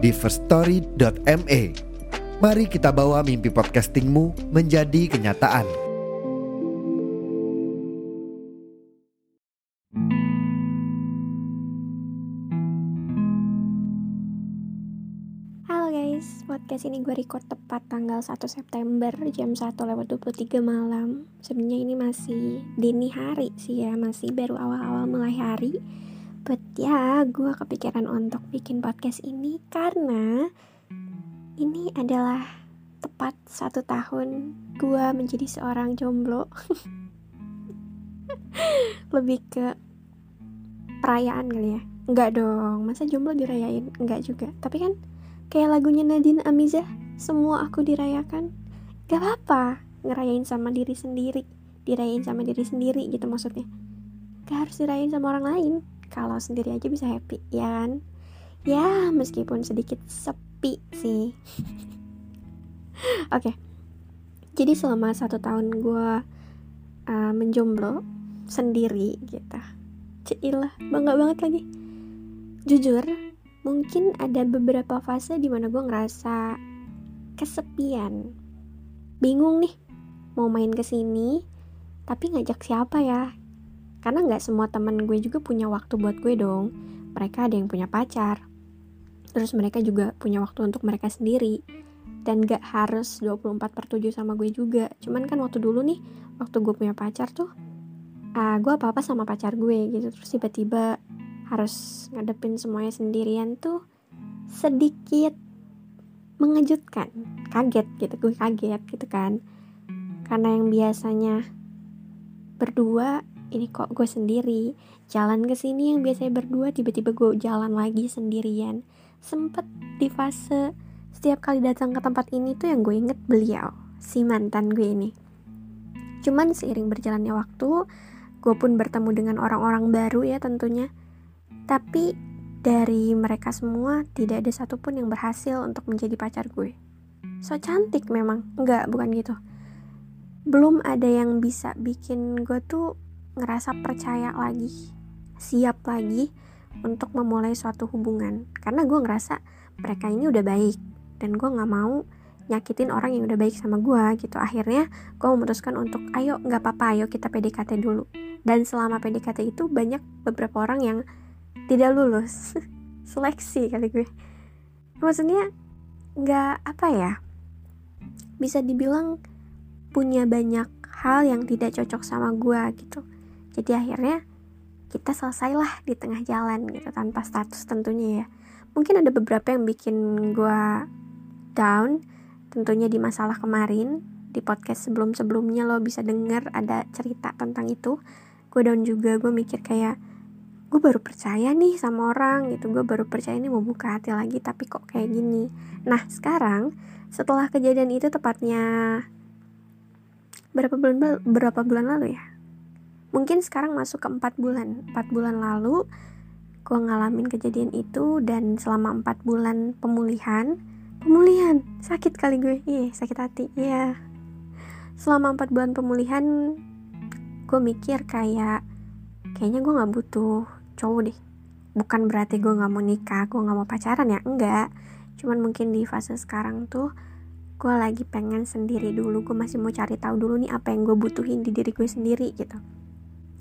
di firststory.me. Mari kita bawa mimpi podcastingmu menjadi kenyataan. Halo guys, podcast ini gue record tepat tanggal 1 September jam 1 lewat 23 malam Sebenarnya ini masih dini hari sih ya, masih baru awal-awal mulai hari ya, gue kepikiran untuk bikin podcast ini karena ini adalah tepat satu tahun gue menjadi seorang jomblo. Lebih ke perayaan kali ya. Enggak dong, masa jomblo dirayain? Enggak juga. Tapi kan kayak lagunya Nadine Amizah, semua aku dirayakan. Gak apa-apa, ngerayain sama diri sendiri. Dirayain sama diri sendiri gitu maksudnya. Gak harus dirayain sama orang lain kalau sendiri aja bisa happy ya kan? Ya meskipun sedikit sepi sih. Oke. Okay. jadi selama satu tahun gue uh, menjomblo sendiri gitu. Cilah, bangga banget lagi. Jujur mungkin ada beberapa fase di mana gue ngerasa kesepian. Bingung nih mau main ke sini tapi ngajak siapa ya karena nggak semua temen gue juga punya waktu buat gue dong. Mereka ada yang punya pacar. Terus mereka juga punya waktu untuk mereka sendiri. Dan gak harus 24 per 7 sama gue juga. Cuman kan waktu dulu nih waktu gue punya pacar tuh uh, gue apa-apa sama pacar gue gitu. Terus tiba-tiba harus ngadepin semuanya sendirian tuh sedikit mengejutkan. Kaget gitu gue kaget gitu kan. Karena yang biasanya berdua ini kok gue sendiri? Jalan ke sini yang biasanya berdua tiba-tiba gue jalan lagi sendirian. Sempet di fase setiap kali datang ke tempat ini tuh yang gue inget beliau si mantan gue ini. Cuman seiring berjalannya waktu gue pun bertemu dengan orang-orang baru ya tentunya. Tapi dari mereka semua tidak ada satupun yang berhasil untuk menjadi pacar gue. So cantik memang enggak bukan gitu. Belum ada yang bisa bikin gue tuh ngerasa percaya lagi, siap lagi untuk memulai suatu hubungan. Karena gue ngerasa mereka ini udah baik dan gue nggak mau nyakitin orang yang udah baik sama gue gitu. Akhirnya gue memutuskan untuk ayo nggak apa-apa, ayo kita PDKT dulu. Dan selama PDKT itu banyak beberapa orang yang tidak lulus seleksi kali gue. Maksudnya nggak apa ya? Bisa dibilang punya banyak hal yang tidak cocok sama gue gitu jadi akhirnya kita selesailah di tengah jalan gitu tanpa status tentunya ya. Mungkin ada beberapa yang bikin gue down tentunya di masalah kemarin di podcast sebelum-sebelumnya lo bisa denger ada cerita tentang itu. Gue down juga gue mikir kayak gue baru percaya nih sama orang gitu. Gue baru percaya nih mau buka hati lagi tapi kok kayak gini? Nah sekarang setelah kejadian itu tepatnya berapa bulan berapa bulan lalu ya mungkin sekarang masuk ke 4 bulan 4 bulan lalu gue ngalamin kejadian itu dan selama 4 bulan pemulihan pemulihan sakit kali gue. Iya sakit hati iya. Selama 4 bulan pemulihan gue mikir kayak kayaknya gue nggak butuh cowok deh. Bukan berarti gue nggak mau nikah gue nggak mau pacaran ya enggak. Cuman mungkin di fase sekarang tuh gue lagi pengen sendiri dulu. Gue masih mau cari tahu dulu nih apa yang gue butuhin di diri gue sendiri gitu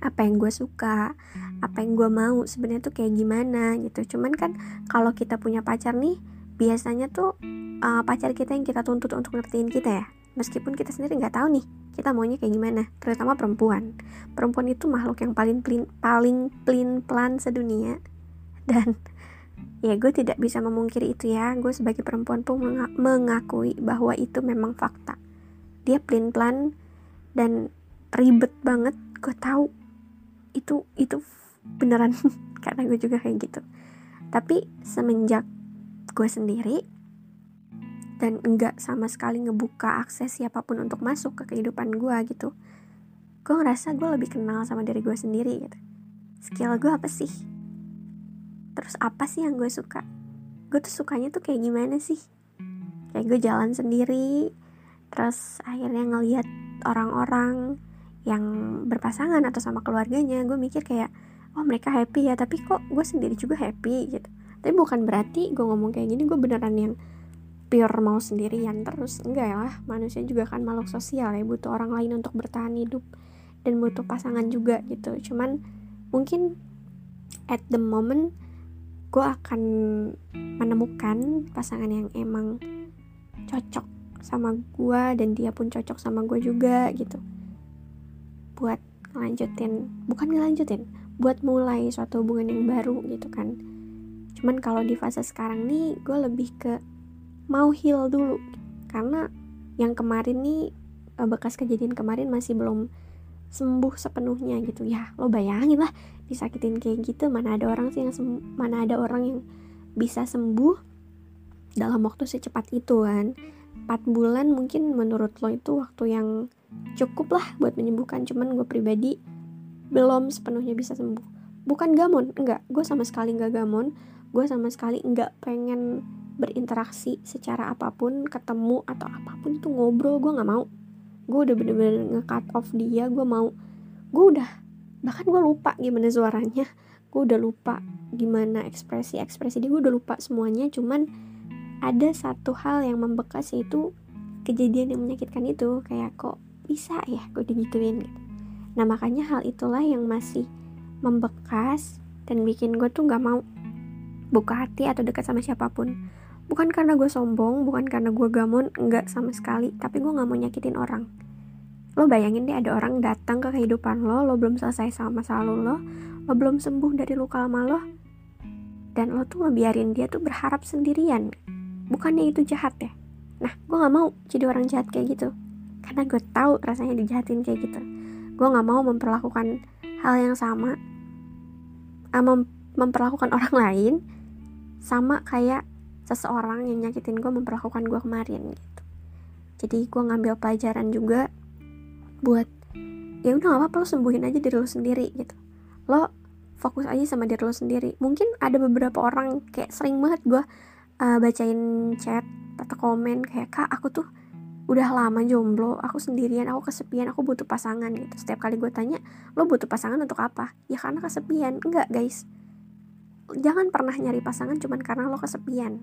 apa yang gue suka apa yang gue mau sebenarnya tuh kayak gimana gitu. Cuman kan kalau kita punya pacar nih biasanya tuh uh, pacar kita yang kita tuntut untuk ngertiin kita ya. Meskipun kita sendiri nggak tahu nih kita maunya kayak gimana terutama perempuan. Perempuan itu makhluk yang paling plin paling plin plan sedunia. Dan ya gue tidak bisa memungkiri itu ya gue sebagai perempuan pun mengakui bahwa itu memang fakta. Dia plin plan dan ribet banget gue tahu itu itu beneran karena gue juga kayak gitu. Tapi semenjak gue sendiri dan enggak sama sekali ngebuka akses siapa pun untuk masuk ke kehidupan gue gitu gue ngerasa gue lebih kenal sama diri gue sendiri gitu. Skill gue apa sih? Terus apa sih yang gue suka? Gue tuh sukanya tuh kayak gimana sih? Kayak gue jalan sendiri terus akhirnya ngeliat orang-orang yang berpasangan atau sama keluarganya gue mikir kayak oh mereka happy ya tapi kok gue sendiri juga happy gitu. Tapi bukan berarti gue ngomong kayak gini gue beneran yang pure mau sendirian terus. Enggak lah manusia juga kan makhluk sosial ya butuh orang lain untuk bertahan hidup dan butuh pasangan juga gitu. Cuman mungkin at the moment gue akan menemukan pasangan yang emang cocok sama gue dan dia pun cocok sama gue juga gitu buat ngelanjutin bukan ngelanjutin buat mulai suatu hubungan yang baru gitu kan. Cuman kalau di fase sekarang nih gue lebih ke mau heal dulu. Karena yang kemarin nih eh, bekas kejadian kemarin masih belum sembuh sepenuhnya gitu. Ya lo bayangin lah disakitin kayak gitu mana ada orang sih yang mana ada orang yang bisa sembuh dalam waktu secepat itu kan. 4 bulan mungkin menurut lo itu waktu yang cukup lah buat menyembuhkan cuman gue pribadi belum sepenuhnya bisa sembuh. Bukan gamon enggak. Gue sama sekali enggak gamon. Gue sama sekali enggak pengen berinteraksi secara apa pun ketemu atau apa pun itu ngobrol gue nggak mau. Gue udah bener-bener nge-cut off dia gue mau. Gue udah bahkan gue lupa gimana suaranya. Gue udah lupa gimana ekspresi ekspresi dia gue udah lupa semuanya cuman ada satu hal yang membekas yaitu kejadian yang menyakitkan itu. Kayak kok bisa ya gue digituin gitu. Nah makanya hal itulah yang masih membekas dan bikin gue tuh nggak mau buka hati atau dekat sama siapa pun. Bukan karena gue sombong bukan karena gue gamon enggak sama sekali tapi gue nggak mau nyakitin orang. Lo bayangin deh ada orang datang ke kehidupan lo lo belum selesai sama masa lalu lo lo belum sembuh dari luka lama lo dan lo tuh ngebiarin dia tuh berharap sendirian. Bukannya itu jahat ya? Nah gue nggak mau jadi orang jahat kayak gitu karena gue tahu rasanya dijahatin kayak gitu. Gue nggak mau memperlakukan hal yang sama uh, mem memperlakukan orang lain sama kayak seseorang yang nyakitin gue memperlakukan gue kemarin gitu. Jadi gue ngambil pelajaran juga buat ya udah gak apa-apa lo sembuhin aja diri lo sendiri gitu. Lo fokus aja sama diri lo sendiri. Mungkin ada beberapa orang kayak sering banget gue uh, bacain chat atau komen kayak kak aku tuh udah lama jomblo. Aku sendirian aku kesepian aku butuh pasangan gitu. Setiap kali gue tanya lo butuh pasangan untuk apa? Ya karena kesepian. Enggak guys. Jangan pernah nyari pasangan cuman karena lo kesepian.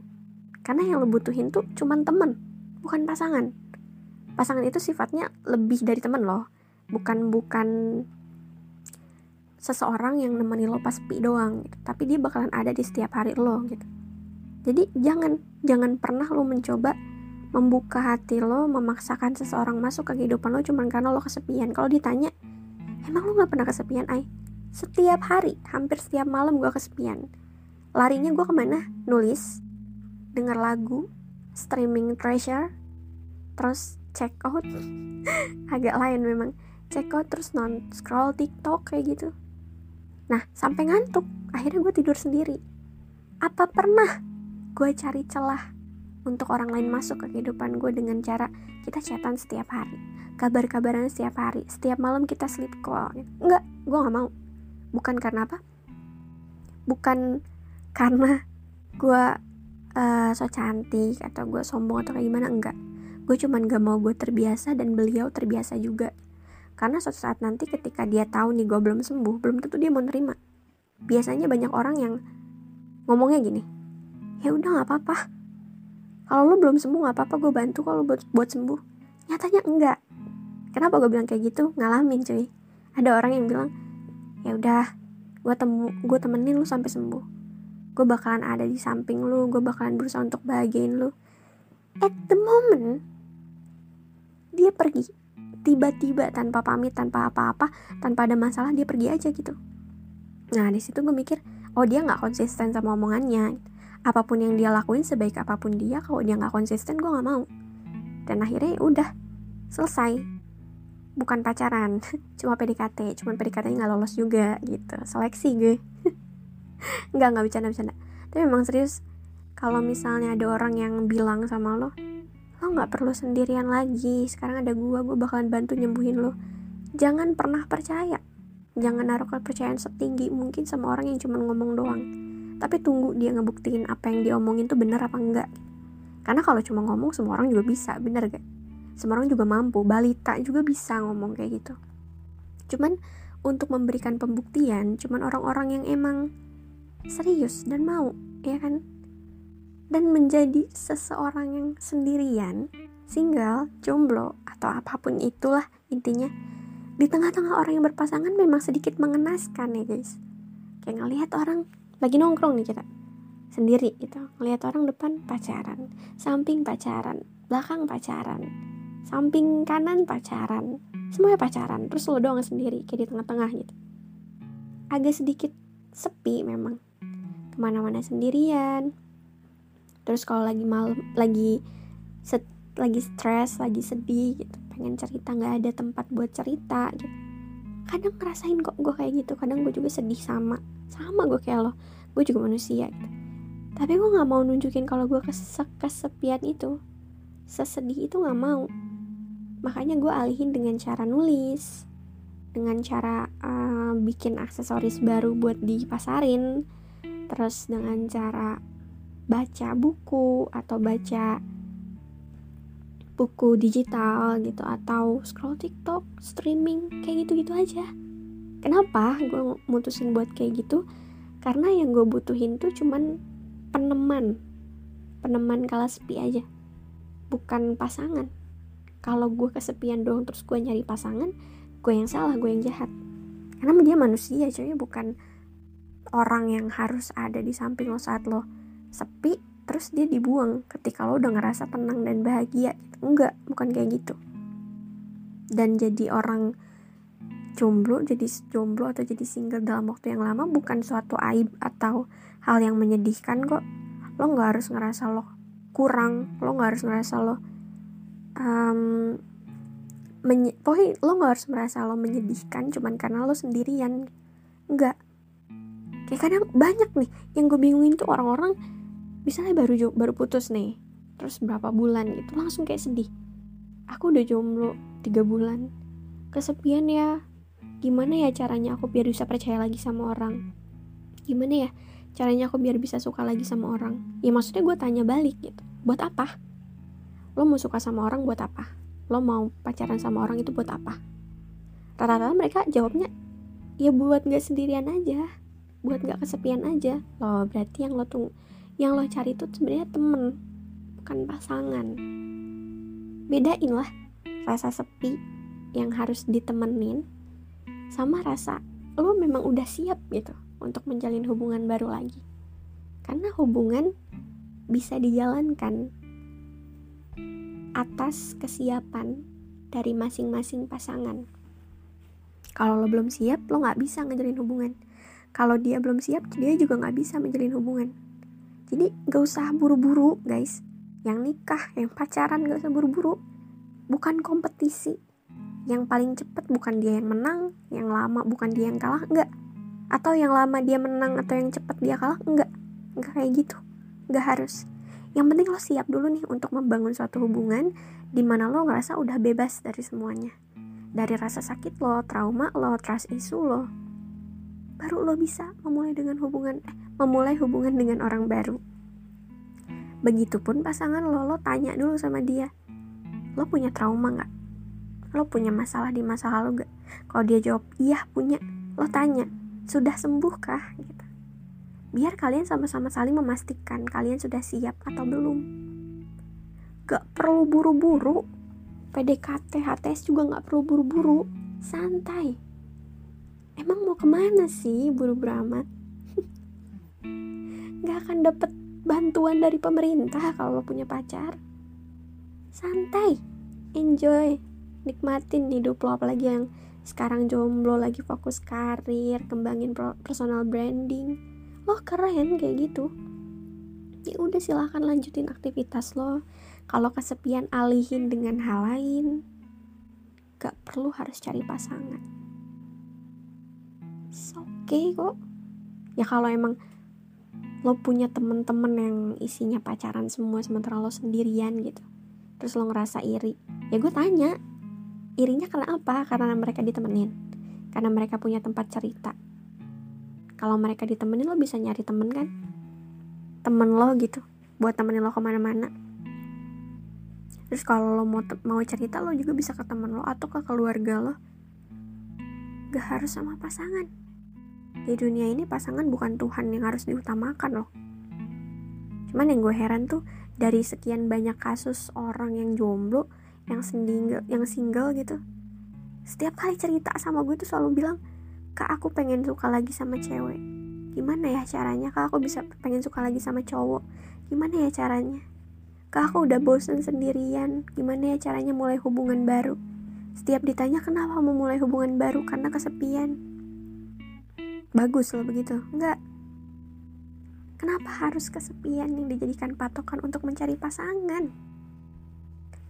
Karena yang lo butuhin tuh cuman temen, bukan pasangan. Pasangan itu sifatnya lebih dari temen lo, bukan bukan seseorang yang nemeni lo pas sepi doang gitu. Tapi dia bakalan ada di setiap hari lo gitu. Jadi jangan jangan pernah lo mencoba membuka hati lo, memaksakan seseorang masuk ke kehidupan lo cuman karena lo kesepian. Kalau ditanya, emang lo gak pernah kesepian, Ay? Setiap hari, hampir setiap malam gue kesepian. Larinya gue ke mana? Nulis, denger lagu, streaming treasure, terus check out, agak lain memang, check out terus non scroll TikTok kayak gitu. Nah sampai ngantuk, akhirnya gue tidur sendiri. Apa pernah gue cari celah untuk orang lain masuk ke kehidupan gue dengan cara kita chatan setiap hari, kabar-kabaran setiap hari, setiap malam kita sleep call. Enggak, gue gak mau. Bukan karena apa? Bukan karena gue uh, so cantik atau gue sombong atau kayak gimana. Enggak. Gue cuman gak mau gue terbiasa dan beliau terbiasa juga. Karena suatu saat nanti ketika dia tahu nih gue belum sembuh belum tentu dia mau nerima. Biasanya banyak orang yang ngomongnya gini ya udah nggak apa-apa kalau lo belum sembuh nggak apa-apa gue bantu kalau buat buat sembuh. Nyatanya enggak. Kenapa gue bilang kayak gitu? Ngalamin cuy. Ada orang yang bilang ya udah gue temu gue temenin lu sampai sembuh. Gue bakalan ada di samping lu gue bakalan berusaha untuk bahagiain lu. At the moment dia pergi. Tiba-tiba tanpa pamit tanpa apa-apa tanpa ada masalah dia pergi aja gitu. Nah di situ gue mikir oh dia nggak konsisten sama omongannya apa pun yang dia lakuin sebaik apa pun dia kalau dia nggak konsisten gue nggak mau. Dan akhirnya ya udah selesai. Bukan pacaran cuma PDKT cuma PDKT nggak lolos juga gitu. Seleksi gue. Nggak nggak bercanda bercanda tapi memang serius kalau misalnya ada orang yang bilang sama lo lo nggak perlu sendirian lagi sekarang ada gua gua bakalan bantu nyembuhin lo. Jangan pernah percaya. Jangan naruh kepercayaan setinggi mungkin sama orang yang cuma ngomong doang tapi tunggu dia ngebuktiin apa yang dia omongin tuh bener apa enggak. Karena kalau cuma ngomong semua orang juga bisa bener gak? Semua orang juga mampu balita juga bisa ngomong kayak gitu. Cuman untuk memberikan pembuktian cuman orang-orang yang emang serius dan mau ya kan? Dan menjadi seseorang yang sendirian single jomblo atau apa pun itulah intinya di tengah-tengah orang yang berpasangan memang sedikit mengenaskan ya guys. Kayak ngelihat orang lagi nongkrong nih kita. Sendiri gitu. Ngelihat orang depan pacaran samping pacaran belakang pacaran samping kanan pacaran semuanya pacaran terus lo doang sendiri kayak di tengah-tengah gitu. Agak sedikit sepi memang. Ke mana-mana sendirian. Terus kalau lagi malam lagi set, lagi stres lagi sedih gitu pengen cerita nggak ada tempat buat cerita gitu. Kadang ngerasain kok gue kayak gitu kadang gue juga sedih sama sama gue kayak lo. Gue juga manusia gitu. Tapi gue nggak mau nunjukin kalau gue kesepian itu. Sesedih itu nggak mau. Makanya gue alihin dengan cara nulis dengan cara uh, bikin aksesoris baru buat dipasarin terus dengan cara baca buku atau baca buku digital gitu atau scroll TikTok, streaming kayak gitu-gitu aja. Kenapa gue mutusin buat kayak gitu? Karena yang gue butuhin tuh cuman peneman, peneman kala sepi aja, bukan pasangan. Kalau gue kesepian doang terus gue nyari pasangan gue yang salah gue yang jahat. Karena dia manusia cuy bukan orang yang harus ada di samping lo saat lo sepi terus dia dibuang ketika lo udah ngerasa tenang dan bahagia. Enggak bukan kayak gitu. Dan jadi orang jomblo jadi jomblo atau jadi single dalam waktu yang lama bukan suatu aib atau hal yang menyedihkan kok. Lo nggak harus ngerasa lo kurang lo nggak harus ngerasa lo um, menye pokoknya lo gak harus merasa lo menyedihkan cuman karena lo sendirian. Enggak kayak kadang banyak nih yang gue bingungin tuh orang-orang misalnya baru baru putus nih terus berapa bulan gitu langsung kayak sedih. Aku udah jomblo tiga bulan kesepian ya gimana ya caranya aku biar bisa percaya lagi sama orang? Gimana ya caranya aku biar bisa suka lagi sama orang? Ya maksudnya gue tanya balik gitu. Buat apa? Lo mau suka sama orang buat apa? Lo mau pacaran sama orang itu buat apa? Rata-rata mereka jawabnya ya buat nggak sendirian aja buat nggak kesepian aja. Lo berarti yang lo tunggu yang lo cari itu sebenarnya temen bukan pasangan. Bedain lah rasa sepi yang harus ditemenin sama rasa lo memang udah siap gitu untuk menjalin hubungan baru lagi karena hubungan bisa dijalankan atas kesiapan dari masing-masing pasangan. Kalau lo belum siap, lo nggak bisa ngejalin hubungan. Kalau dia belum siap, dia juga nggak bisa menjalin hubungan. Jadi gak usah buru-buru, guys. Yang nikah, yang pacaran gak usah buru-buru. Bukan kompetisi. Yang paling cepet bukan dia yang menang, yang lama bukan dia yang kalah, enggak. Atau yang lama dia menang atau yang cepet dia kalah, enggak. Enggak kayak gitu. Enggak harus yang penting lo siap dulu nih untuk membangun suatu hubungan di mana lo ngerasa udah bebas dari semuanya dari rasa sakit lo, trauma lo, trust issue lo baru lo bisa memulai dengan hubungan eh, memulai hubungan dengan orang baru begitupun pasangan lo lo tanya dulu sama dia lo punya trauma nggak lo punya masalah di masa lalu gak kalau dia jawab iya punya. Lo tanya sudah sembuhkah gitu. Biar kalian sama-sama saling memastikan kalian sudah siap atau belum. Gak perlu buru-buru. PDKT HTS juga gak perlu buru-buru. Santai. Emang mau ke mana sih buru-buru amat gak akan dapet bantuan dari pemerintah kalau lo punya pacar. Santai. Enjoy nikmatin hidup lo apalagi yang sekarang jomblo lagi fokus karir kembangin personal branding. Lo keren kayak gitu. Ya udah silahkan lanjutin aktivitas lo. Kalau kesepian alihin dengan hal lain. Gak perlu harus cari pasangan. Oke okay kok. Ya kalau emang lo punya temen-temen yang isinya pacaran semua sementara lo sendirian gitu terus lo ngerasa iri ya gue tanya irinya karena apa? Karena mereka ditemenin. Karena mereka punya tempat cerita. Kalau mereka ditemenin lo bisa nyari temen kan? Temen lo gitu. Buat temenin lo ke mana-mana. Terus kalau lo mau mau cerita lo juga bisa ke temen lo atau ke keluarga lo. Gak harus sama pasangan. Di dunia ini pasangan bukan Tuhan yang harus diutamakan loh. Cuman yang gue heran tuh dari sekian banyak kasus orang yang jomblo yang single yang single gitu. Setiap kali cerita sama gue tuh selalu bilang kak aku pengen suka lagi sama cewek. Gimana ya caranya? Kak aku bisa pengen suka lagi sama cowok. Gimana ya caranya? Kak aku udah bosen sendirian. Gimana ya caranya mulai hubungan baru? Setiap ditanya kenapa mau mulai hubungan baru? Karena kesepian. Bagus loh begitu. Enggak. Kenapa harus kesepian yang dijadikan patokan untuk mencari pasangan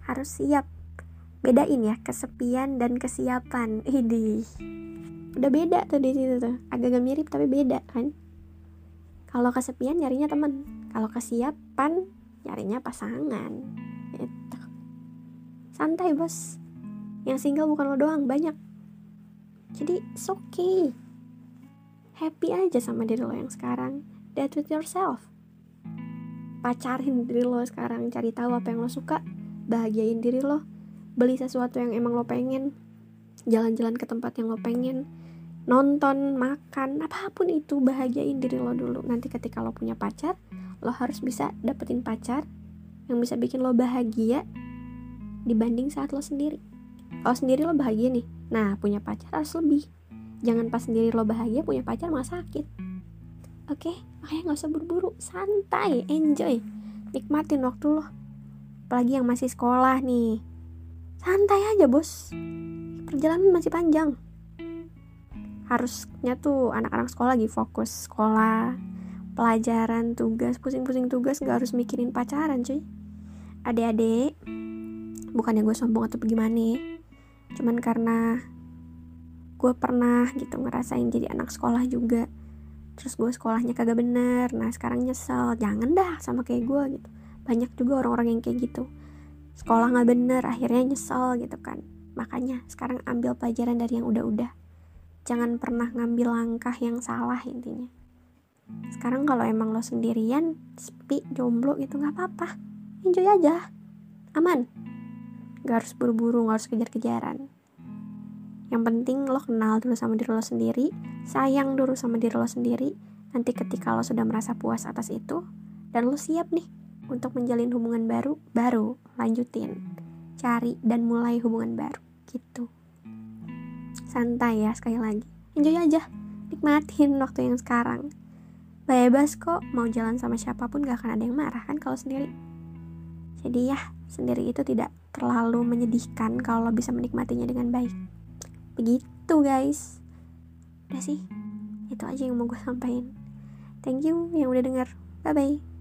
Harus siap. Bedain ya kesepian dan kesiapan. Ini Udah beda tuh di situ tuh. Agak-agak mirip tapi beda kan? Kalau kesepian nyarinya temen. Kalau kesiapan nyarinya pasangan. Gitu. Santai bos. Yang single bukan lo doang banyak. Jadi it's okay. Happy aja sama diri lo yang sekarang. That with yourself. Pacarin diri lo sekarang cari tahu apa yang lo suka bahagiain diri lo. Beli sesuatu yang emang lo pengen. Jalan-jalan ke tempat yang lo pengen. Nonton makan apa pun itu bahagiain diri lo dulu. Nanti ketika lo punya pacar lo harus bisa dapetin pacar yang bisa bikin lo bahagia dibanding saat lo sendiri. Kalau sendiri lo bahagia nih. Nah punya pacar harus lebih. Jangan pas sendiri lo bahagia punya pacar malah sakit. Oke? Okay? makanya nggak usah buru-buru. Santai enjoy. Nikmatin waktu lo apalagi yang masih sekolah nih. Santai aja bos. Perjalanan masih panjang. Harusnya tuh anak-anak sekolah lagi fokus sekolah pelajaran tugas pusing-pusing tugas nggak harus mikirin pacaran cuy. Adik-adik bukannya gue sombong atau bagaimana cuman karena gue pernah gitu ngerasain jadi anak sekolah juga. Terus gue sekolahnya kagak bener. Nah sekarang nyesel. Jangan dah sama kayak gue gitu banyak juga orang-orang yang kayak gitu. Sekolah nggak bener akhirnya nyesel gitu kan. Makanya sekarang ambil pelajaran dari yang udah-udah. Jangan pernah ngambil langkah yang salah intinya. Sekarang kalau emang lo sendirian sepi jomblo gitu nggak apa-apa. Enjoy aja. Aman. Gak harus buru-buru gak harus kejar-kejaran. Yang penting lo kenal dulu sama diri lo sendiri sayang dulu sama diri lo sendiri. Nanti ketika lo sudah merasa puas atas itu dan lo siap nih untuk menjalin hubungan baru baru lanjutin. Cari dan mulai hubungan baru gitu. Santai ya sekali lagi. Enjoy aja nikmatin waktu yang sekarang. Bebas kok mau jalan sama siapa pun gak akan ada yang marah kan kalau sendiri. Jadi ya sendiri itu tidak terlalu menyedihkan kalau bisa menikmatinya dengan baik. Begitu guys. Udah sih itu aja yang mau gue sampaikan. Thank you yang udah denger. Bye bye